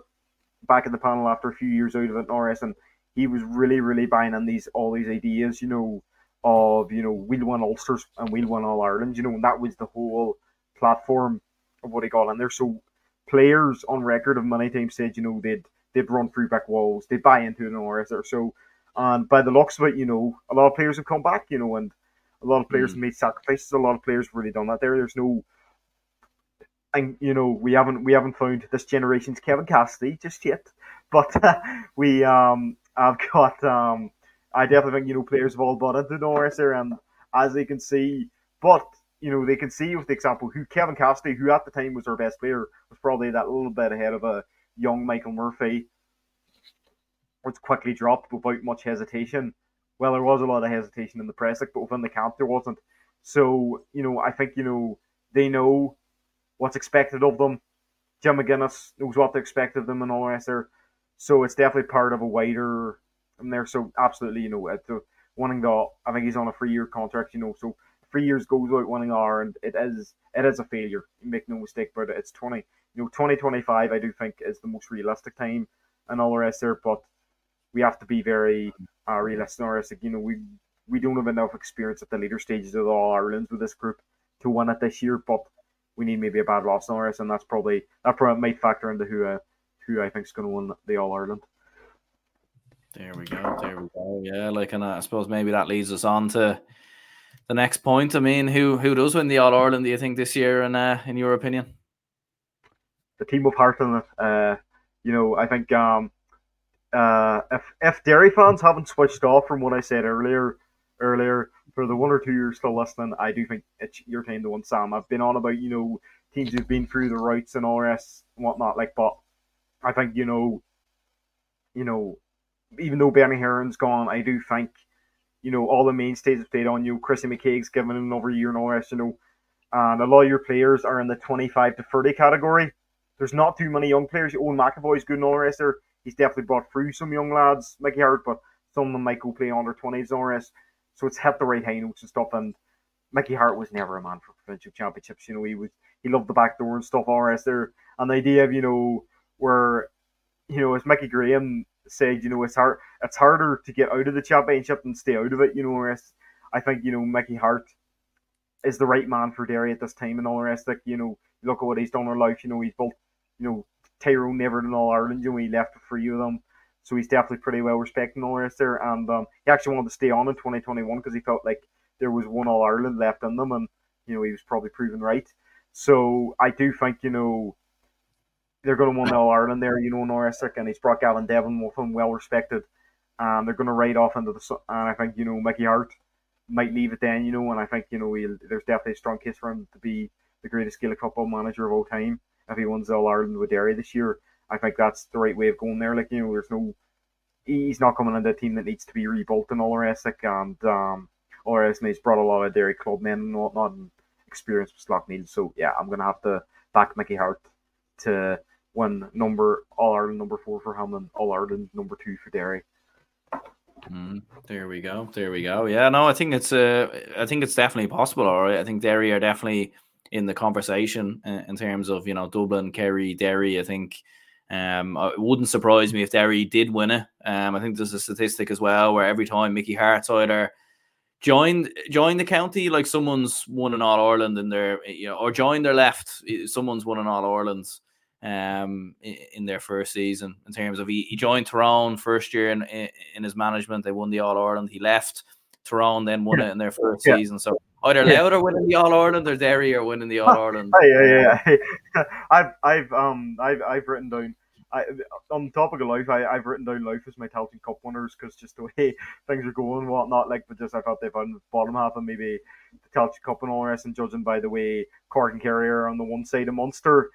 B: back in the panel after a few years out of it in RS, and he was really really buying in these all these ideas, you know, of you know we'll win Ulsters and we'll win All Ireland, you know, and that was the whole platform of what he got in there. So players on record of many times said, you know, they'd they'd run through back walls, they'd buy into an RS there. So and by the looks of it, you know, a lot of players have come back, you know, and a lot of players mm. have made sacrifices. A lot of players have really done that there. There's no and you know we haven't we haven't found this generation's Kevin Cassidy just yet, but uh, we um I've got um I definitely think you know players have all bought into Norris there, and as they can see, but you know, they can see with the example who Kevin Cassidy, who at the time was our best player, was probably that little bit ahead of a young Michael Murphy, was quickly dropped without much hesitation. Well, there was a lot of hesitation in the press, but within the camp there wasn't. So, you know, I think, you know, they know what's expected of them. Jim McGuinness knows what to expect of them and all the rest there. So it's definitely part of a wider in there. So absolutely, you know, at the winning the I think he's on a three year contract, you know, so three years goes without winning R and it is it is a failure. Make no mistake about it. It's twenty you know, twenty twenty five I do think is the most realistic time and all the rest there, but we have to be very uh, realistic. You know, we we don't have enough experience at the later stages of the All Irelands with this group to win it this year, but we need maybe a bad loss on us, and that's probably that probably might factor into who uh, who I think is going to win the All Ireland.
A: There we go. There we go. Yeah, like, and I suppose maybe that leads us on to the next point. I mean, who who does win the All Ireland? Do you think this year? And uh, in your opinion,
B: the team of heart in. Uh, you know, I think um, uh, if if Derry fans haven't switched off from what I said earlier, earlier for the one or two you're still listening, I do think it's your time to win. Sam, I've been on about you know teams who've been through the routes and all rest and whatnot, like, but I think you know, you know, even though Benny Heron's gone, I do think, you know, all the mainstays have stayed on you. Chrissy McKaigue's given another year and all rest, you know. And a lot of your players are in the 25 to 30 category. There's not too many young players. Eoin McEvoy's good and all the rest there. He's definitely brought through some young lads, Mickey Harte, but some of them might go play under 20s and all. So it's hit the right high notes and stuff. And Mickey Harte was never a man for provincial championships. You know, he was he loved the back door and stuff all the there. And the idea of, you know, where, you know, as Mickey Graham said, you know, it's hard. It's harder to get out of the championship than stay out of it. You know, rest. I think you know Mickey Harte is the right man for Derry at this time, and all the rest. Like you know, look at what he's done in life. You know, he's built. You know, Tyrone never in All Ireland. You know, he left for three of them. So he's definitely pretty well respected and all rest there. And um, he actually wanted to stay on in 2021 because he felt like there was one All Ireland left in them, and you know he was probably proven right. So I do think you know they're going to win All Ireland there, you know, Norrissick, and he's brought Gavin Devlin with him, well respected. And they're going to ride off into the sun. and I think you know Mickey Harte might leave it then, you know, and I think you know there's definitely a strong case for him to be the greatest Gaelic football manager of all time if he wins All Ireland with Derry this year. I think that's the right way of going there. Like you know, there's no he's not coming into a team that needs to be rebuilt and all the rest. Like, and um, all the rest, and he's brought a lot of Derry club men and whatnot and experience with Slaughtneil. So yeah, I'm gonna have to back Mickey Harte to win number All Ireland number four for him and All Ireland number two for Derry.
A: Mm, there we go. There we go. Yeah, no, I think it's uh, I think it's definitely possible. All right, I think Derry are definitely in the conversation in, in terms of you know Dublin, Kerry, Derry. I think um, it wouldn't surprise me if Derry did win it. Um, I think there's a statistic as well where every time Mickey Harte's either joined joined the county, like someone's won an All Ireland in their you know, or joined their left, someone's won an All Ireland um, in, their first season. In terms of he, he joined Tyrone first year in, in his management, they won the All Ireland. He left Tyrone, then won it in their first yeah. season. So either yeah. Louth are winning the All Ireland or Derry are winning the All Ireland.
B: yeah, yeah, yeah. I've I've um I've I've written down. I, on topic of Louth, I, I've written down Louth as my Tailteann Cup winners because just the way things are going and whatnot. Like, but just I thought they've on the bottom half and maybe the Tailteann Cup and all the rest. And judging by the way Cork and Kerry are on the one side of Munster,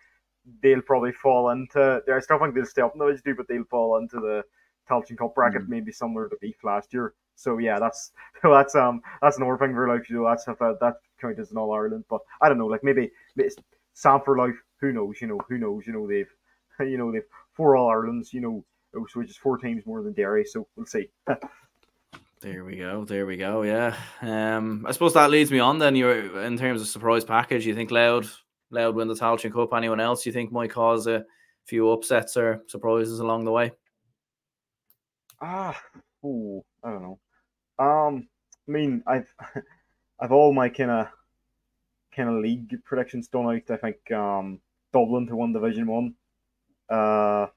B: they'll probably fall into. I still think they'll stay up in the do, but they'll fall into the Tailteann Cup bracket, mm. maybe similar to Meath last year. So yeah, that's that's um that's another thing for Louth. You know, that's that that count as an All Ireland, but I don't know. Like maybe, maybe Sam for Louth. Who knows? You know, who knows? You know, they've you know they've four All Irelands. You know, which is four times more than Derry. So we'll see.
A: There we go. There we go. Yeah. Um, I suppose that leads me on. Then you're in terms of surprise package. You think Louth, Louth win the Tailteann Cup. Anyone else you think might cause a few upsets or surprises along the way?
B: Ah, ooh, I don't know. Um, I mean, I've I've all my kind of kind of league predictions done out. I think um, Dublin to win Division One. Uh,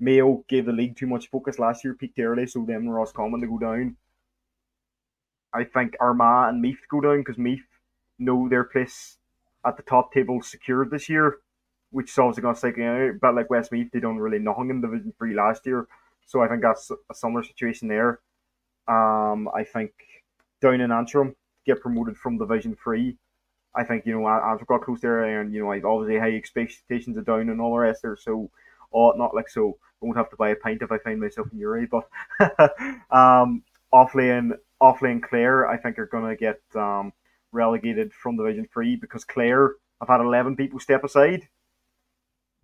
B: Mayo gave the league too much focus last year, peaked early, so them Roscommon to go down. I think Armagh and Meath go down because Meath know their place at the top table secured this year, which is obviously going to stick out. But like Westmeath, they done really nothing in Division Three last year, so I think that's a similar situation there. Um, I think down in Antrim get promoted from Division Three. I think you know Antrim got close there, and you know I obviously high expectations are down and all the rest there. So, oh, not like so. I won't have to buy a pint if I find myself in Newry, but um, Offaly and Offaly and Clare, I think are going to get um, relegated from Division Three because Clare have had eleven people step aside.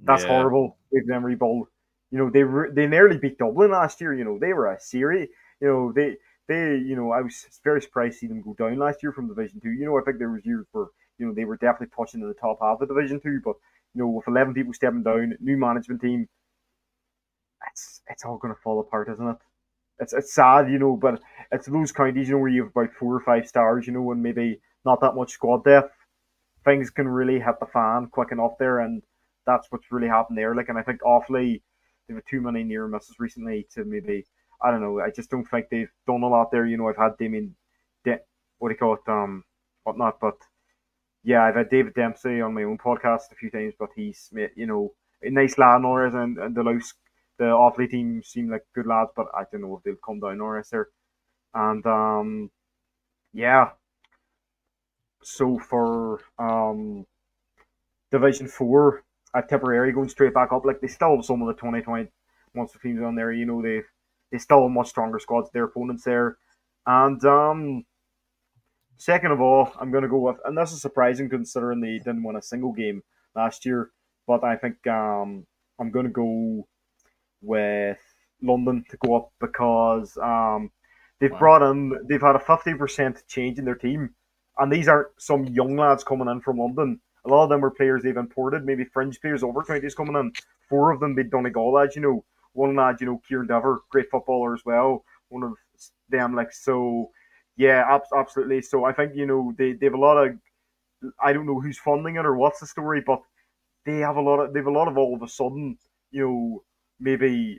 B: That's yeah. horrible. We've them rebuild. You know, they re- they nearly beat Dublin last year. You know, they were a series. You know, they they you know I was very surprised to see them go down last year from Division Two. You know, I think there was years where you know they were definitely pushing to the top half of Division Two, but you know with eleven people stepping down, new management team, it's it's all going to fall apart, isn't it? It's it's sad, you know, but it's those counties, you know, where you have about four or five stars, you know, and maybe not that much squad depth. Things can really hit the fan quick enough there, and that's what's really happened there. Like, and I think Offaly they've had too many near misses recently to maybe I don't know. I just don't think they've done a lot there. You know, I've had Damien, De- what do you call it, um, whatnot, but yeah, I've had David Dempsey on my own podcast a few times, but he's you know a nice lad and and, and the Luce, the Offaly team seem like good lads, but I don't know if they'll come down or there. And um, yeah. So for um, Division Four at Tipperary going straight back up, like they still have some of the 2020 Munster teams on there. You know they they still have much stronger squad to their opponents there, and um, second of all, I'm going to go with, and this is surprising considering they didn't win a single game last year, but I think um, I'm going to go with London to go up because um, they've wow. brought in, they've had a 50% change in their team. And these aren't some young lads coming in from London. A lot of them are players they've imported, maybe fringe players over 20s coming in. Four of them be Donegal lads, you know. One lad, you know, Kieran Dever, great footballer as well. One of them, like, so, yeah, absolutely. So I think, you know, they, they have a lot of, I don't know who's funding it or what's the story, but they have a lot of, they have a lot of all of a sudden, you know, maybe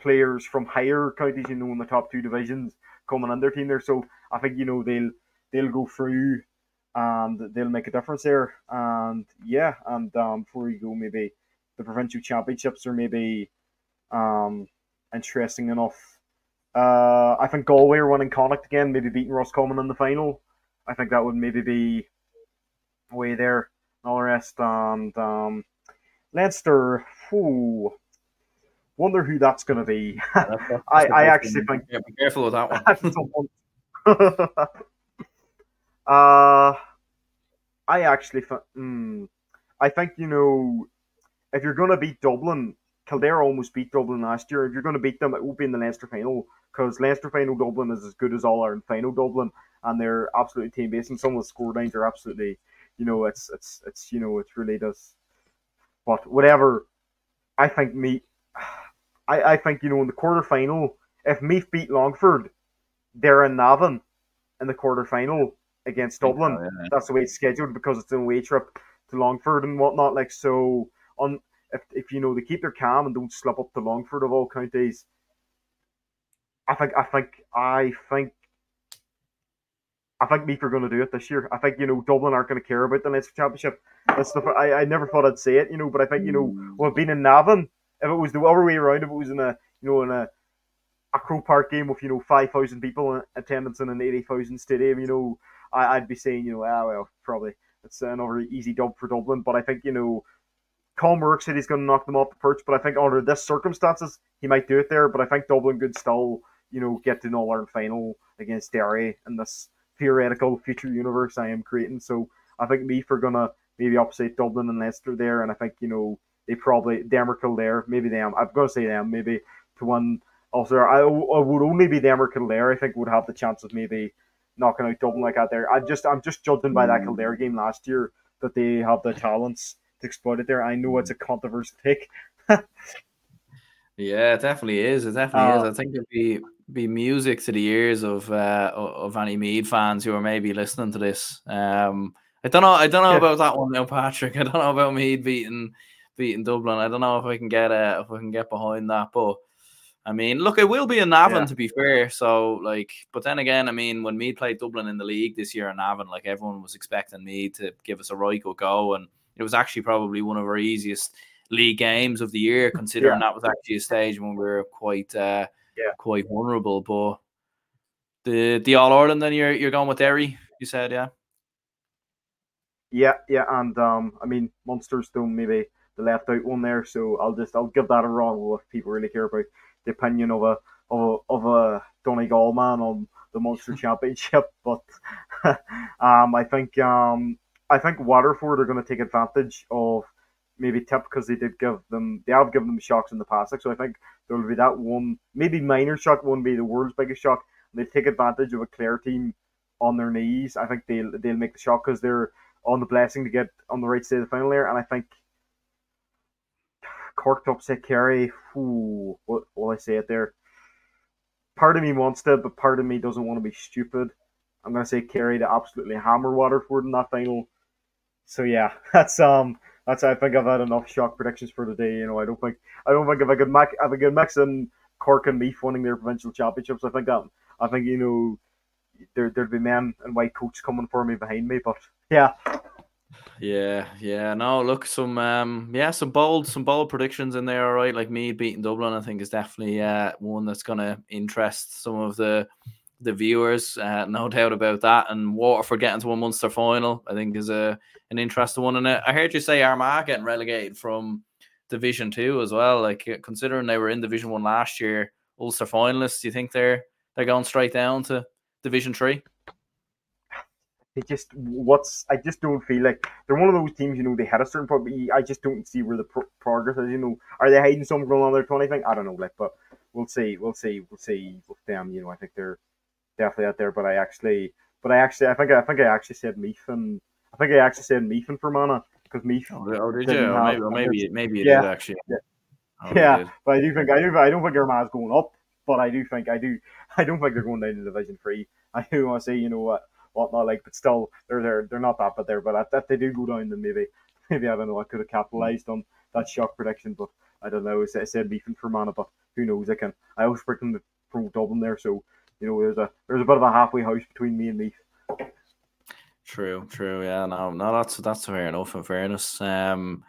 B: players from higher counties, you know, in the top two divisions coming in their team there. So I think you know they'll they'll go through and they'll make a difference there. And yeah, and um, before we go, maybe the provincial championships or maybe um, interesting enough. Uh, I think Galway are winning Connacht again, maybe beating Roscommon in the final. I think that would maybe be way there. And all the rest, and um, Leinster. Whew, Wonder who that's going to be. That's, that's I, I actually think.
A: Yeah, be careful with that one.
B: uh, I actually think. Mm, I think you know, if you're going to beat Dublin, Kildare almost beat Dublin last year. If you're going to beat them, it will be in the Leinster final because Leinster final Dublin is as good as All Ireland final Dublin, and they're absolutely team based. And some of the score lines are absolutely, you know, it's it's it's you know, it's really does. But whatever, I think me I, I think, you know, in the quarter final, if Meath beat Longford, they're in Navan in the quarter final against Dublin. Oh, yeah. That's the way it's scheduled because it's an away trip to Longford and whatnot. Like so on if if you know they keep their calm and don't slip up to Longford of all counties. I think I think I think I think Meath are going to do it this year. I think you know Dublin aren't going to care about the Leinster Championship. That's the I, I never thought I'd say it, you know, but I think you know we've been in Navan if it was the other way around, if it was in a you know in a a Croke Park game with you know five thousand people in attendance in an eighty thousand stadium, you know, I, would be saying you know ah well probably it's another easy dub for Dublin, but I think you know. Colm said he's going to knock them off the perch, but I think under this circumstances he might do it there. But I think Dublin could still, you know, get to an All Ireland final against Derry in this theoretical future universe I am creating. So I think Meath are gonna maybe upset Dublin and Leinster there, and I think you know they probably or Kildare, maybe them. I'm going to say them, maybe to win. Also, I, I would only be them or Kildare. I think would have the chance of maybe knocking out Dublin like that. There, I just I'm just judging by that hmm. Kildare game last year that they have the talents to exploit it there. I know it's a controversial pick.
A: yeah, it definitely is. It definitely uh, is. I think it'd be be music to the ears of uh, of any Meath fans who are maybe listening to this. Um, I don't know. I don't know yeah. about that one now, Patrick. I don't know about Meath beating beating Dublin. I don't know if I can get uh, if I can get behind that, but I mean, look, it will be in Navan yeah. to be fair. So like, but then again, I mean, when Meath played Dublin in the league this year in Navan, like everyone was expecting me to give us a right good go, and it was actually probably one of our easiest league games of the year, considering yeah. that was actually a stage when we were quite uh, yeah. quite vulnerable. But the the All Ireland, then you're you're going with Derry, you said, yeah.
B: Yeah, yeah, and um, I mean, Munster's still maybe the left out one there. So I'll just I'll give that a wrong if people really care about the opinion of a of a, of a Donegal man on the Munster Championship. But um, I think um, I think Waterford are going to take advantage of maybe tip because they did give them they have given them shocks in the past. Like, so I think there will be that one maybe minor shock won't be the world's biggest shock. They take advantage of a Clare team on their knees. I think they'll they'll make the shock because they're on the blessing to get on the right side of the final there. And I think Cork upset Kerry. What will I say it there? Part of me wants to, but part of me doesn't want to be stupid. I'm gonna say Kerry to absolutely hammer Waterford in that final. So yeah, that's um that's I think I've had enough shock predictions for today. You know, I don't think I don't think if I could make if I could mix in Cork and Meath winning their provincial championships, I think that I think you know there there'd be men and white coats coming for me behind me. But yeah,
A: yeah, yeah. No, look, some um, yeah, some bold, some bold predictions in there. All right, like me beating Dublin, I think is definitely uh one that's gonna interest some of the the viewers. Uh, no doubt about that. And Waterford getting to a Munster final, I think, is a an interesting one. And uh, I heard you say Armagh getting relegated from Division Two as well. Like uh, considering they were in Division One last year, Ulster finalists, do you think they're they're going straight down to Division Three?
B: they just what's I just don't feel like they're one of those teams. You know, they had a certain point, I just don't see where the pro- progress is. You know, are they hiding something going on their twenty thing? I don't know, like, but we'll see, we'll see, we'll see with them. You know, I think they're definitely out there. But I actually, but I actually, I think, I think I actually said Meath and I think I actually said Meath and Fermanagh because Meath.
A: Oh, oh did you? Or maybe, maybe, maybe it
B: yeah,
A: did actually.
B: Yeah, oh, yeah but I do think I do. I don't think Armagh's going up, but I do think I do. I don't think they're going down to Division Three. I do want to say, you know what whatnot. Like, but still, they're there. They're not that bad there. But if they do go down, then maybe, maybe I don't know. I could have capitalized on that shock prediction, but I don't know. I said Meath and Fermanagh, but who knows? I can. I was working from Dublin there, so you know, there's a there's a bit of a halfway house between me and me.
A: True, true. Yeah, no, no, that's that's fair enough. In fairness, um,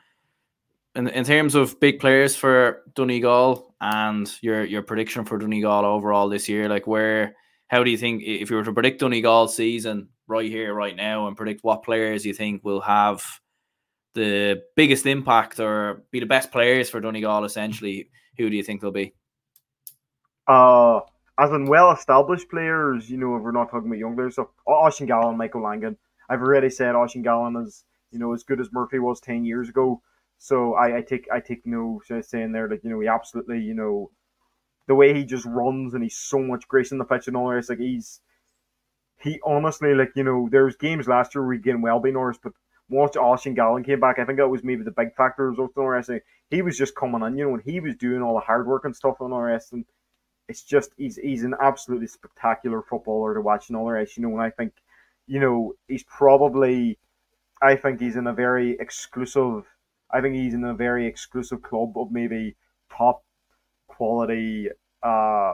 A: in in terms of big players for Donegal and your your prediction for Donegal overall this year, like where how do you think if you were to predict Donegal season right here, right now, and predict what players you think will have the biggest impact or be the best players for Donegal? Essentially, who do you think they'll be?
B: Uh, as in well-established players, you know, if we're not talking about young players, so Oisín Gallen, Michael Langan. I've already said Oisín Gallen is, you know, as good as Murphy was ten years ago. So I, I take I take no saying there that you know he absolutely you know the way he just runs and he's so much grace in the pitch and all. It's like he's he honestly like you know there's games last year where we getting well Norris, but once Oisín Gallen came back, I think that was maybe the big factor of Norris. He was just coming in, you know, and he was doing all the hard work and stuff on Norris, and it's just he's he's an absolutely spectacular footballer to watch and all the rest, you know. And I think, you know, he's probably, I think he's in a very exclusive. I think he's in a very exclusive club of maybe top quality uh,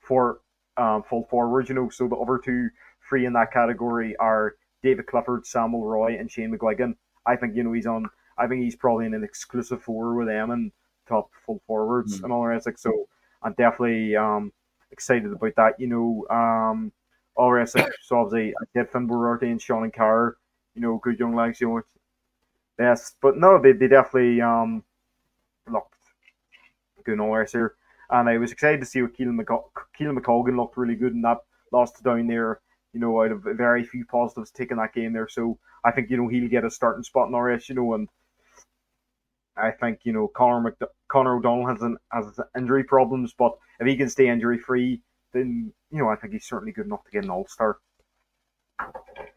B: for um, full forwards, you know. So the other two free in that category are David Clifford, Sam Mulroy, and Shane McGuigan. I think you know he's on. I think he's probably in an exclusive four with them and top full forwards mm-hmm. and all the rest. Like so, I'm definitely um, excited about that. You know, um. Like, so obviously, I did Finbar and Sean and Carr. You know, good young legs. You know, yes, but no, they, they definitely um looked good all the here and I was excited to see what Caolan, Caolan McColgan looked really good in that lost down there. You know, out of very few positives taking that game there, so I think you know he'll get a starting spot in RS. You know, and I think you know Connor McD- Connor O'Donnell has an has injury problems, but if he can stay injury free, then you know I think he's certainly good enough to get an All Star.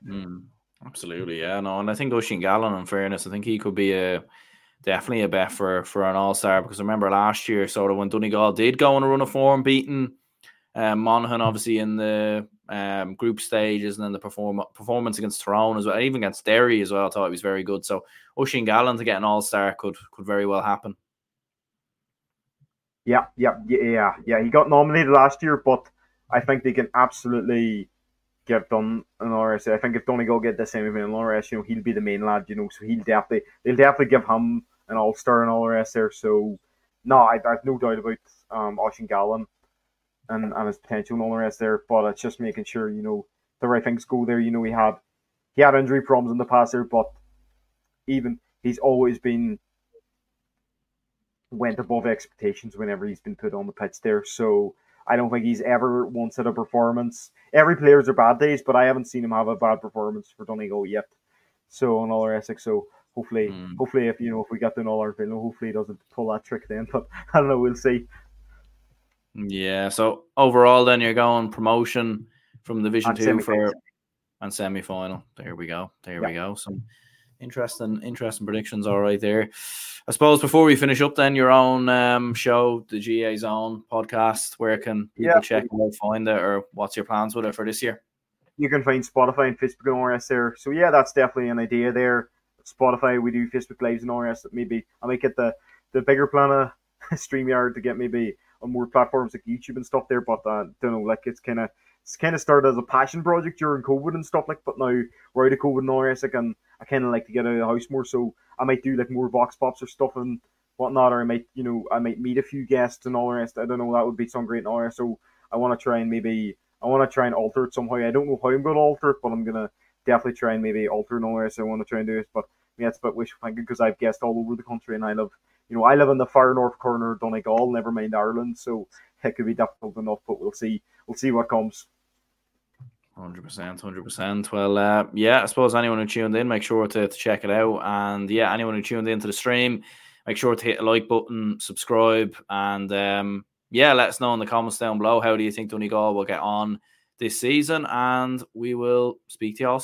A: Mm, absolutely, yeah, no, and I think Oisín Gallen, in fairness, I think he could be a definitely a bet for for an all star because I remember last year, sort of when Donegal did go on a run of form, beating um, Monaghan obviously in the um, group stages and then the perform- performance against Tyrone as well, even against Derry as well. I thought it was very good. So Oisín Gallen to get an all star could could very well happen.
B: Yeah, yeah, yeah, yeah. He got nominated last year, but I think they can absolutely get done in RS. I think if Donegal get the same event in RS, you know, he'll be the main lad, you know, so he'll definitely they'll definitely give him an All Star and all there. So no, I, have no doubt about um, Oisín Gallen and, and his potential and all the rest there. But it's just making sure you know the right things go there. You know, he had he had injury problems in the past there, but even he's always been went above expectations whenever he's been put on the pitch there. So I don't think he's ever once had a performance. Every player's are bad days, but I haven't seen him have a bad performance for Donegal yet. So on all rest, so hopefully, mm. hopefully, if you know if we get the all our film, hopefully he doesn't pull that trick then. But I don't know, we'll see.
A: Yeah. So overall, then you're going promotion from Division and Two for and semi final. There we go. There yeah. we go. Some interesting, interesting predictions. All right, there. I suppose before we finish up, then your own um, show, the GAA Zone podcast. Where can people yeah. check out, find it, or what's your plans with it for this year?
B: You can find Spotify and Facebook and RS there. So yeah, that's definitely an idea there. Spotify, we do Facebook Lives and RS. Maybe I might get the the bigger plan of StreamYard to get maybe on more platforms like YouTube and stuff there. But uh, don't know, like it's kind of it's kind of started as a passion project during COVID and stuff like. But now we're out of COVID and this, like, and I kind of like to get out of the house more. So I might do like more vox pops or stuff and whatnot, or I might you know I might meet a few guests and all the rest. I don't know. That would be some great and So I want to try and maybe I want to try and alter it somehow. I don't know how I'm going to alter it, but I'm gonna definitely try and maybe alter and the rest. I want to try and do it, but yeah, it's a bit wishful thinking because I've guests all over the country and I live you know I live in the far north corner of Donegal, never mind Ireland. So it could be difficult enough, but we'll see. We'll see what comes.
A: Hundred percent, hundred percent. Well, uh, yeah, I suppose anyone who tuned in, make sure to, to check it out, and yeah, anyone who tuned into the stream, make sure to hit the like button, subscribe, and um, yeah, let us know in the comments down below. How do you think Donegal will get on this season? And we will speak to you all